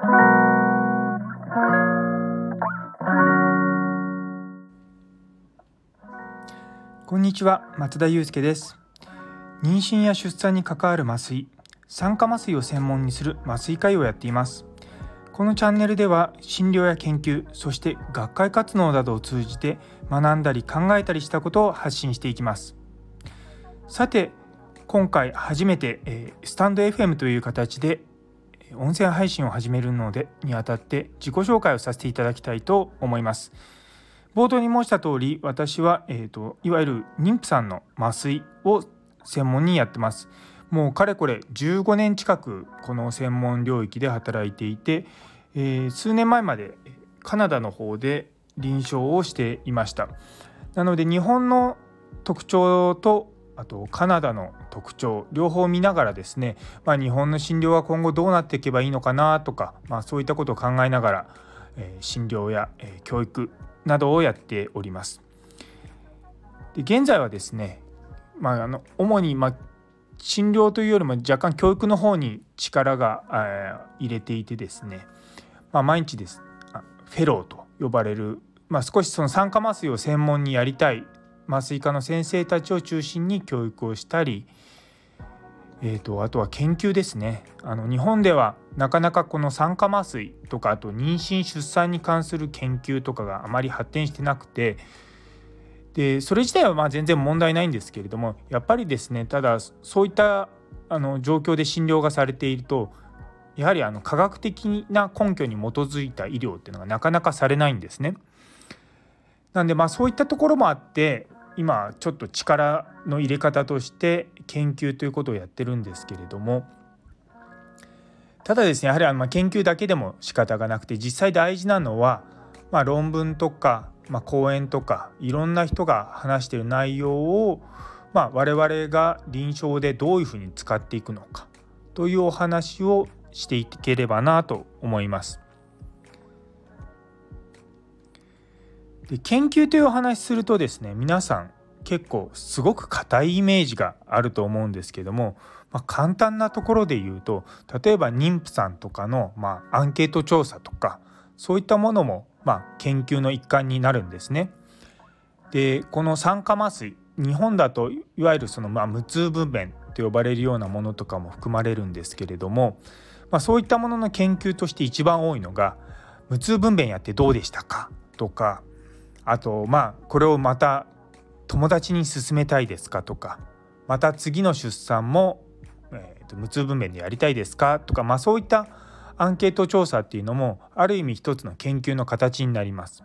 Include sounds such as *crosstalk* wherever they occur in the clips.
こんにちは松田祐介です。妊娠や出産に関わる麻酔酸化麻酔を専門にする麻酔科医をやっています。このチャンネルでは診療や研究そして学会活動などを通じて学んだり考えたりしたことを発信していきます。さて今回初めて、えスタンド FM という形で音声配信を始めるのでにあたって自己紹介をさせていただきたいと思います。冒頭に申した通り私は、えーと、いわゆる妊婦さんの麻酔を専門にやってます。もうかれこれ15年近くこの専門領域で働いていて、えー、数年前までカナダの方で臨床をしていました。なので日本の特徴とあとカナダの特徴両方見ながらですね、まあ、日本の診療は今後どうなっていけばいいのかなとか、まあ、そういったことを考えながら、えー、診療や、えー、教育などをやっております。で現在はですね、まあ、あの主に、まあ、診療というよりも若干教育の方に力が、えー、入れていてですね、まあ、毎日ですフェローと呼ばれる、まあ、少しその酸化麻酔を専門にやりたい麻酔科の先生たちを中心に教育をしたり、えーと、あとは研究ですねあの日本ではなかなかこの酸化麻酔とかあと妊娠出産に関する研究とかがあまり発展してなくてでそれ自体はまあ全然問題ないんですけれどもやっぱりですねただそういったあの状況で診療がされているとやはりあの科学的な根拠に基づいた医療っていうのがなかなかされないんですね。なんでまあそういったところもあって今ちょっと力の入れ方として研究ということをやってるんですけれどもただですねやはりあの研究だけでも仕方がなくて実際大事なのは、まあ、論文とか、まあ、講演とかいろんな人が話してる内容を、まあ、我々が臨床でどういうふうに使っていくのかというお話をしていければなと思います。で研究というお話するとですね皆さん結構すごく硬いイメージがあると思うんですけども、まあ、簡単なところで言うと例えば妊婦さんとかの、まあ、アンケート調査とかそういったものも、まあ、研究の一環になるんですね。でこの酸化麻酔日本だといわゆるその、まあ、無痛分娩と呼ばれるようなものとかも含まれるんですけれども、まあ、そういったものの研究として一番多いのが無痛分娩やってどうでしたかとかあとまあこれをまた友達に勧めたいですかとかまた次の出産も、えーと、無痛分娩でやりたいですかとか、まあ、そういったアンケート調査っていうのもある意味一つの研究の形になります。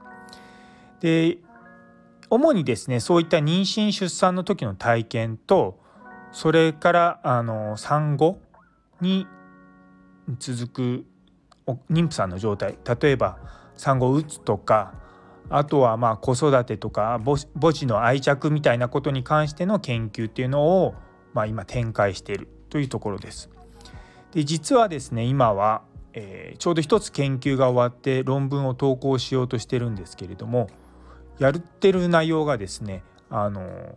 で主にですねそういった妊娠出産の時の体験とそれからあの産後に続く妊婦さんの状態例えば産後うつとかあとはまあ子育てとか母子の愛着みたいなことに関しての研究っていうのをまあ今展開しているというところです。で実はですね今は、えー、ちょうど一つ研究が終わって論文を投稿しようとしてるんですけれどもやってる内容がですねあの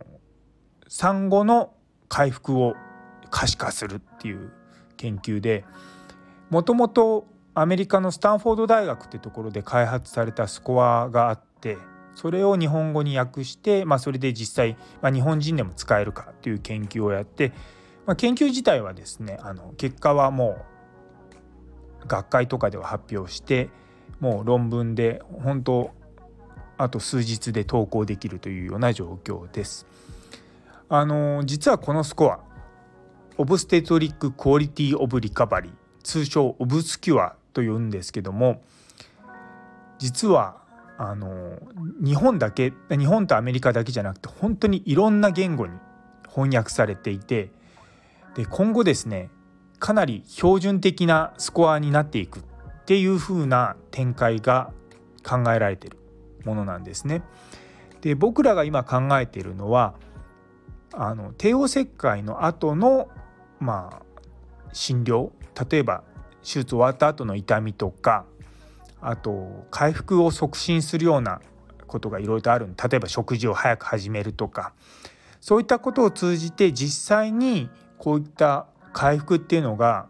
産後の回復を可視化するっていう研究でもともとアメリカのスタンフォード大学ってところで開発されたスコアがあってそれを日本語に訳して、まあ、それで実際、まあ、日本人でも使えるかという研究をやって、まあ、研究自体はですねあの結果はもう学会とかでは発表してもう論文で本当あと数日で投稿できるというような状況です。あの実はこのスコアオブステトリック・クオリティ・オブ・リカバリー通称オブスキュアと言うんですけども実はあの日本だけ日本とアメリカだけじゃなくて本当にいろんな言語に翻訳されていてで今後ですねかなり標準的なスコアになっていくっていう風な展開が考えられてるものなんですね。で僕らが今考えているのはあの帝王切開の後のまあ診療例えば手術終わった後の痛みとかあと回復を促進するようなことがいろいろとある例えば食事を早く始めるとかそういったことを通じて実際にこういった回復っていうのが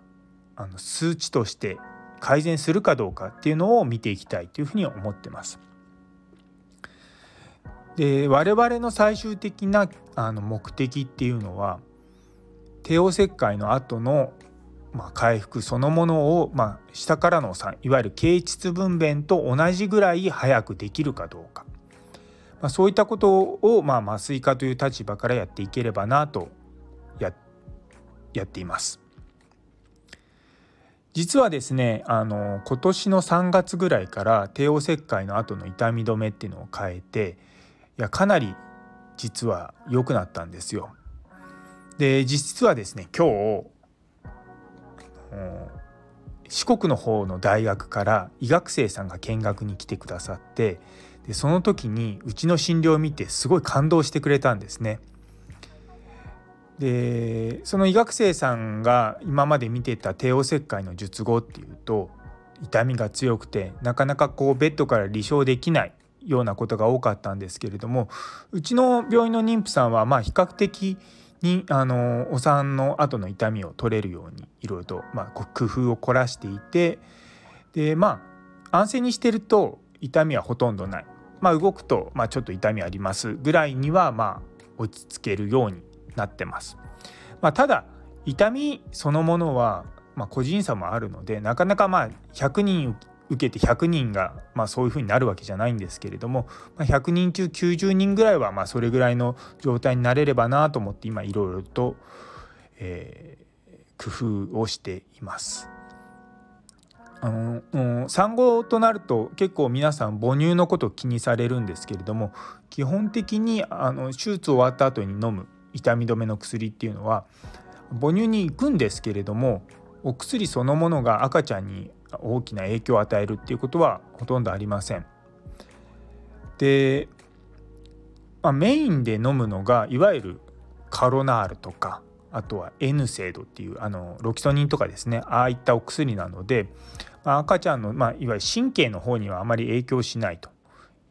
あの数値として改善するかどうかっていうのを見ていきたいというふうに思ってます。で我々の最終的なあの目的っていうのは帝王切開の後のまあ、回復そのものを、まあ、下からのいわゆる経腟分娩と同じぐらい早くできるかどうか、まあ、そういったことを、まあ、麻酔科という立場からやっていければなとややっています。実はですねあの今年の3月ぐらいから帝王切開の後の痛み止めっていうのを変えていやかなり実は良くなったんですよ。で実はですね今日四国の方の大学から医学生さんが見学に来てくださってでその時にうちの診療を見てすごい感動してくれたんですね。でその医学生さんが今まで見てた帝王切開の術後っていうと痛みが強くてなかなかこうベッドから離床できないようなことが多かったんですけれどもうちの病院の妊婦さんはまあ比較的にあのお産の後の痛みを取れるようにいろいろと、まあ、工夫を凝らしていてでまあ安静にしてると痛みはほとんどない、まあ、動くと、まあ、ちょっと痛みありますぐらいにはまあ落ち着けるようになってます。まあ、ただ痛みそのものは、まあ、個人差もあるのでなかなかまあ100人受けて100人がまあそういうふうになるわけじゃないんですけれども、まあ、100人中90人ぐらいはまあそれぐらいの状態になれればなと思って今いろいろと、えー、工夫をしています。あの産後となると結構皆さん母乳のこと気にされるんですけれども基本的にあの手術終わった後に飲む痛み止めの薬っていうのは母乳に行くんですけれどもお薬そのものが赤ちゃんに大きな影響を与えるっていうことはほとんどありません。で、まあ、メインで飲むのがいわゆるカロナールとかあとは N 精度っていうあのロキソニンとかですねああいったお薬なので、まあ、赤ちゃんの、まあ、いわゆる神経の方にはあまり影響しないと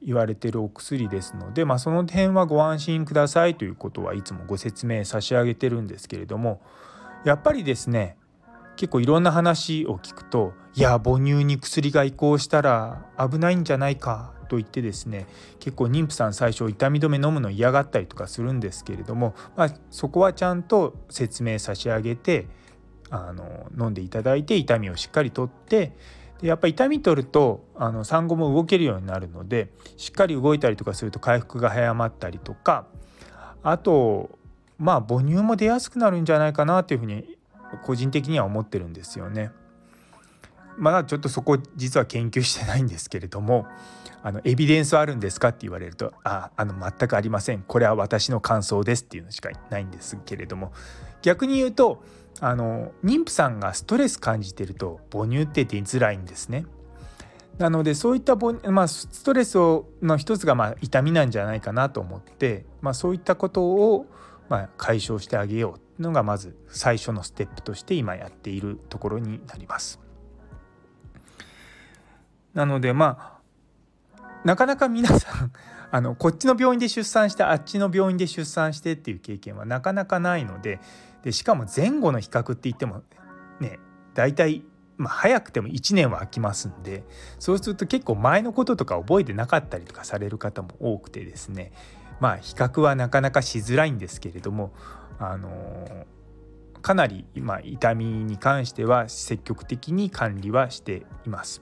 言われてるお薬ですので、まあ、その点はご安心くださいということはいつもご説明差し上げてるんですけれどもやっぱりですね結構いろんな話を聞くといや母乳に薬が移行したら危ないんじゃないかと言ってですね結構妊婦さん最初痛み止め飲むの嫌がったりとかするんですけれども、まあ、そこはちゃんと説明差し上げてあの飲んでいただいて痛みをしっかりとってでやっぱり痛み取るとあの産後も動けるようになるのでしっかり動いたりとかすると回復が早まったりとかあとまあ母乳も出やすくなるんじゃないかなというふうに個人的には思ってるんですよね。まだちょっとそこ実は研究してないんですけれどもあのエビデンスはあるんですかって言われるとああの全くありませんこれは私の感想ですっていうのしかないんですけれども逆に言うとあの妊婦さんがストレス感じてると母乳って出づらいんですね。なのでそういったまあ、ストレスをの一つがまあ痛みなんじゃないかなと思って、まあ、そういったことをまあ解消してあげようのがまず最初のステップとして今やっているところになります。なのでまあなかなか皆さん *laughs* あのこっちの病院で出産してあっちの病院で出産してっていう経験はなかなかないのででしかも前後の比較って言ってもね大体まあ、早くても1年は空きますんでそうすると結構前のこととか覚えてなかったりとかされる方も多くてですねまあ比較はなかなかしづらいんですけれどもあのかなり今痛みに関しては積極的に管理はしています。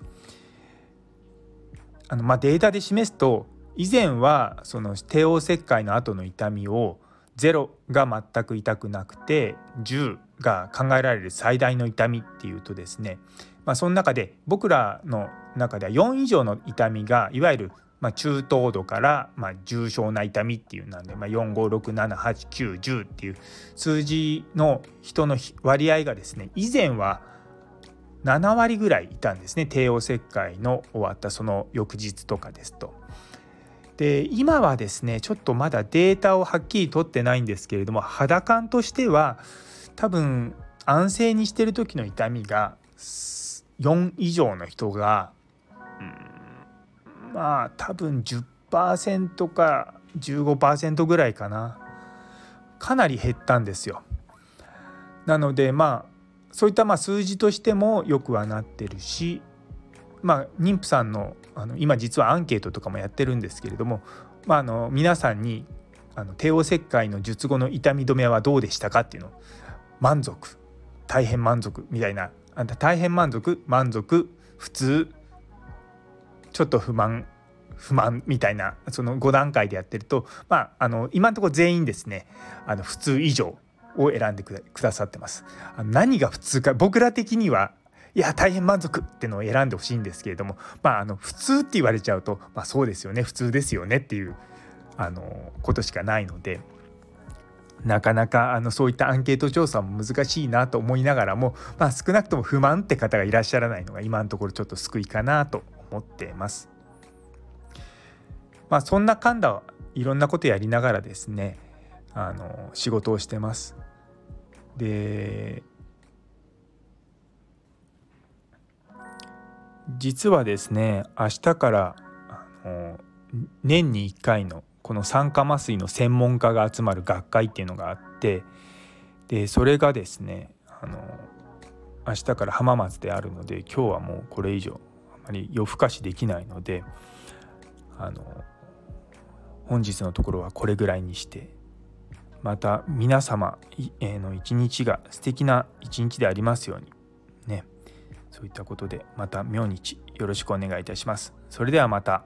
あのまあ、データで示すと以前はその帝王切開の後の痛みを0が全く痛くなくて10が考えられる最大の痛みっていうとですね、まあ、その中で僕らの中では4以上の痛みがいわゆるまあ、中等度からまあ重症な痛みっていうなんで、まあ、45678910っていう数字の人の割合がですね以前は7割ぐらいいたんですね帝王切開の終わったその翌日とかですと。で今はですねちょっとまだデータをはっきり取ってないんですけれども肌感としては多分安静にしてる時の痛みが4以上の人が、うんまあ多分10%か15%ぐらいかな。かなり減ったんですよ。なのでまあそういったまあ数字としてもよくはなってるし、まあ、妊婦さんのあの今実はアンケートとかもやってるんですけれども、まあ、あの皆さんにあの帝王切開の術後の痛み止めはどうでしたかっていうの満足。大変満足みたいな。あんた大変満足？満足？普通？ちょっと不満不満みたいなその5段階でやってると、まあ、あの今のところ全員ですねあの普通以上を選んでくださってます。何が普通か僕ら的にはいや大変満足ってのを選んでほしいんですけれどもまああの普通って言われちゃうと、まあ、そうですよね普通ですよねっていうあのことしかないので。なかなかあのそういったアンケート調査も難しいなと思いながらも、まあ、少なくとも不満って方がいらっしゃらないのが今のところちょっと救いかなと思ってます。まあ、そんなかんだいろんなことやりながらですねあの仕事をしてます。で実はですね明日からあの年に1回のこの酸化麻酔の専門家が集まる学会っていうのがあってでそれがですねあの明日から浜松であるので今日はもうこれ以上まり夜更かしできないのであの本日のところはこれぐらいにしてまた皆様の一日が素敵な一日でありますようにねそういったことでまた明日よろしくお願いいたします。それではまた。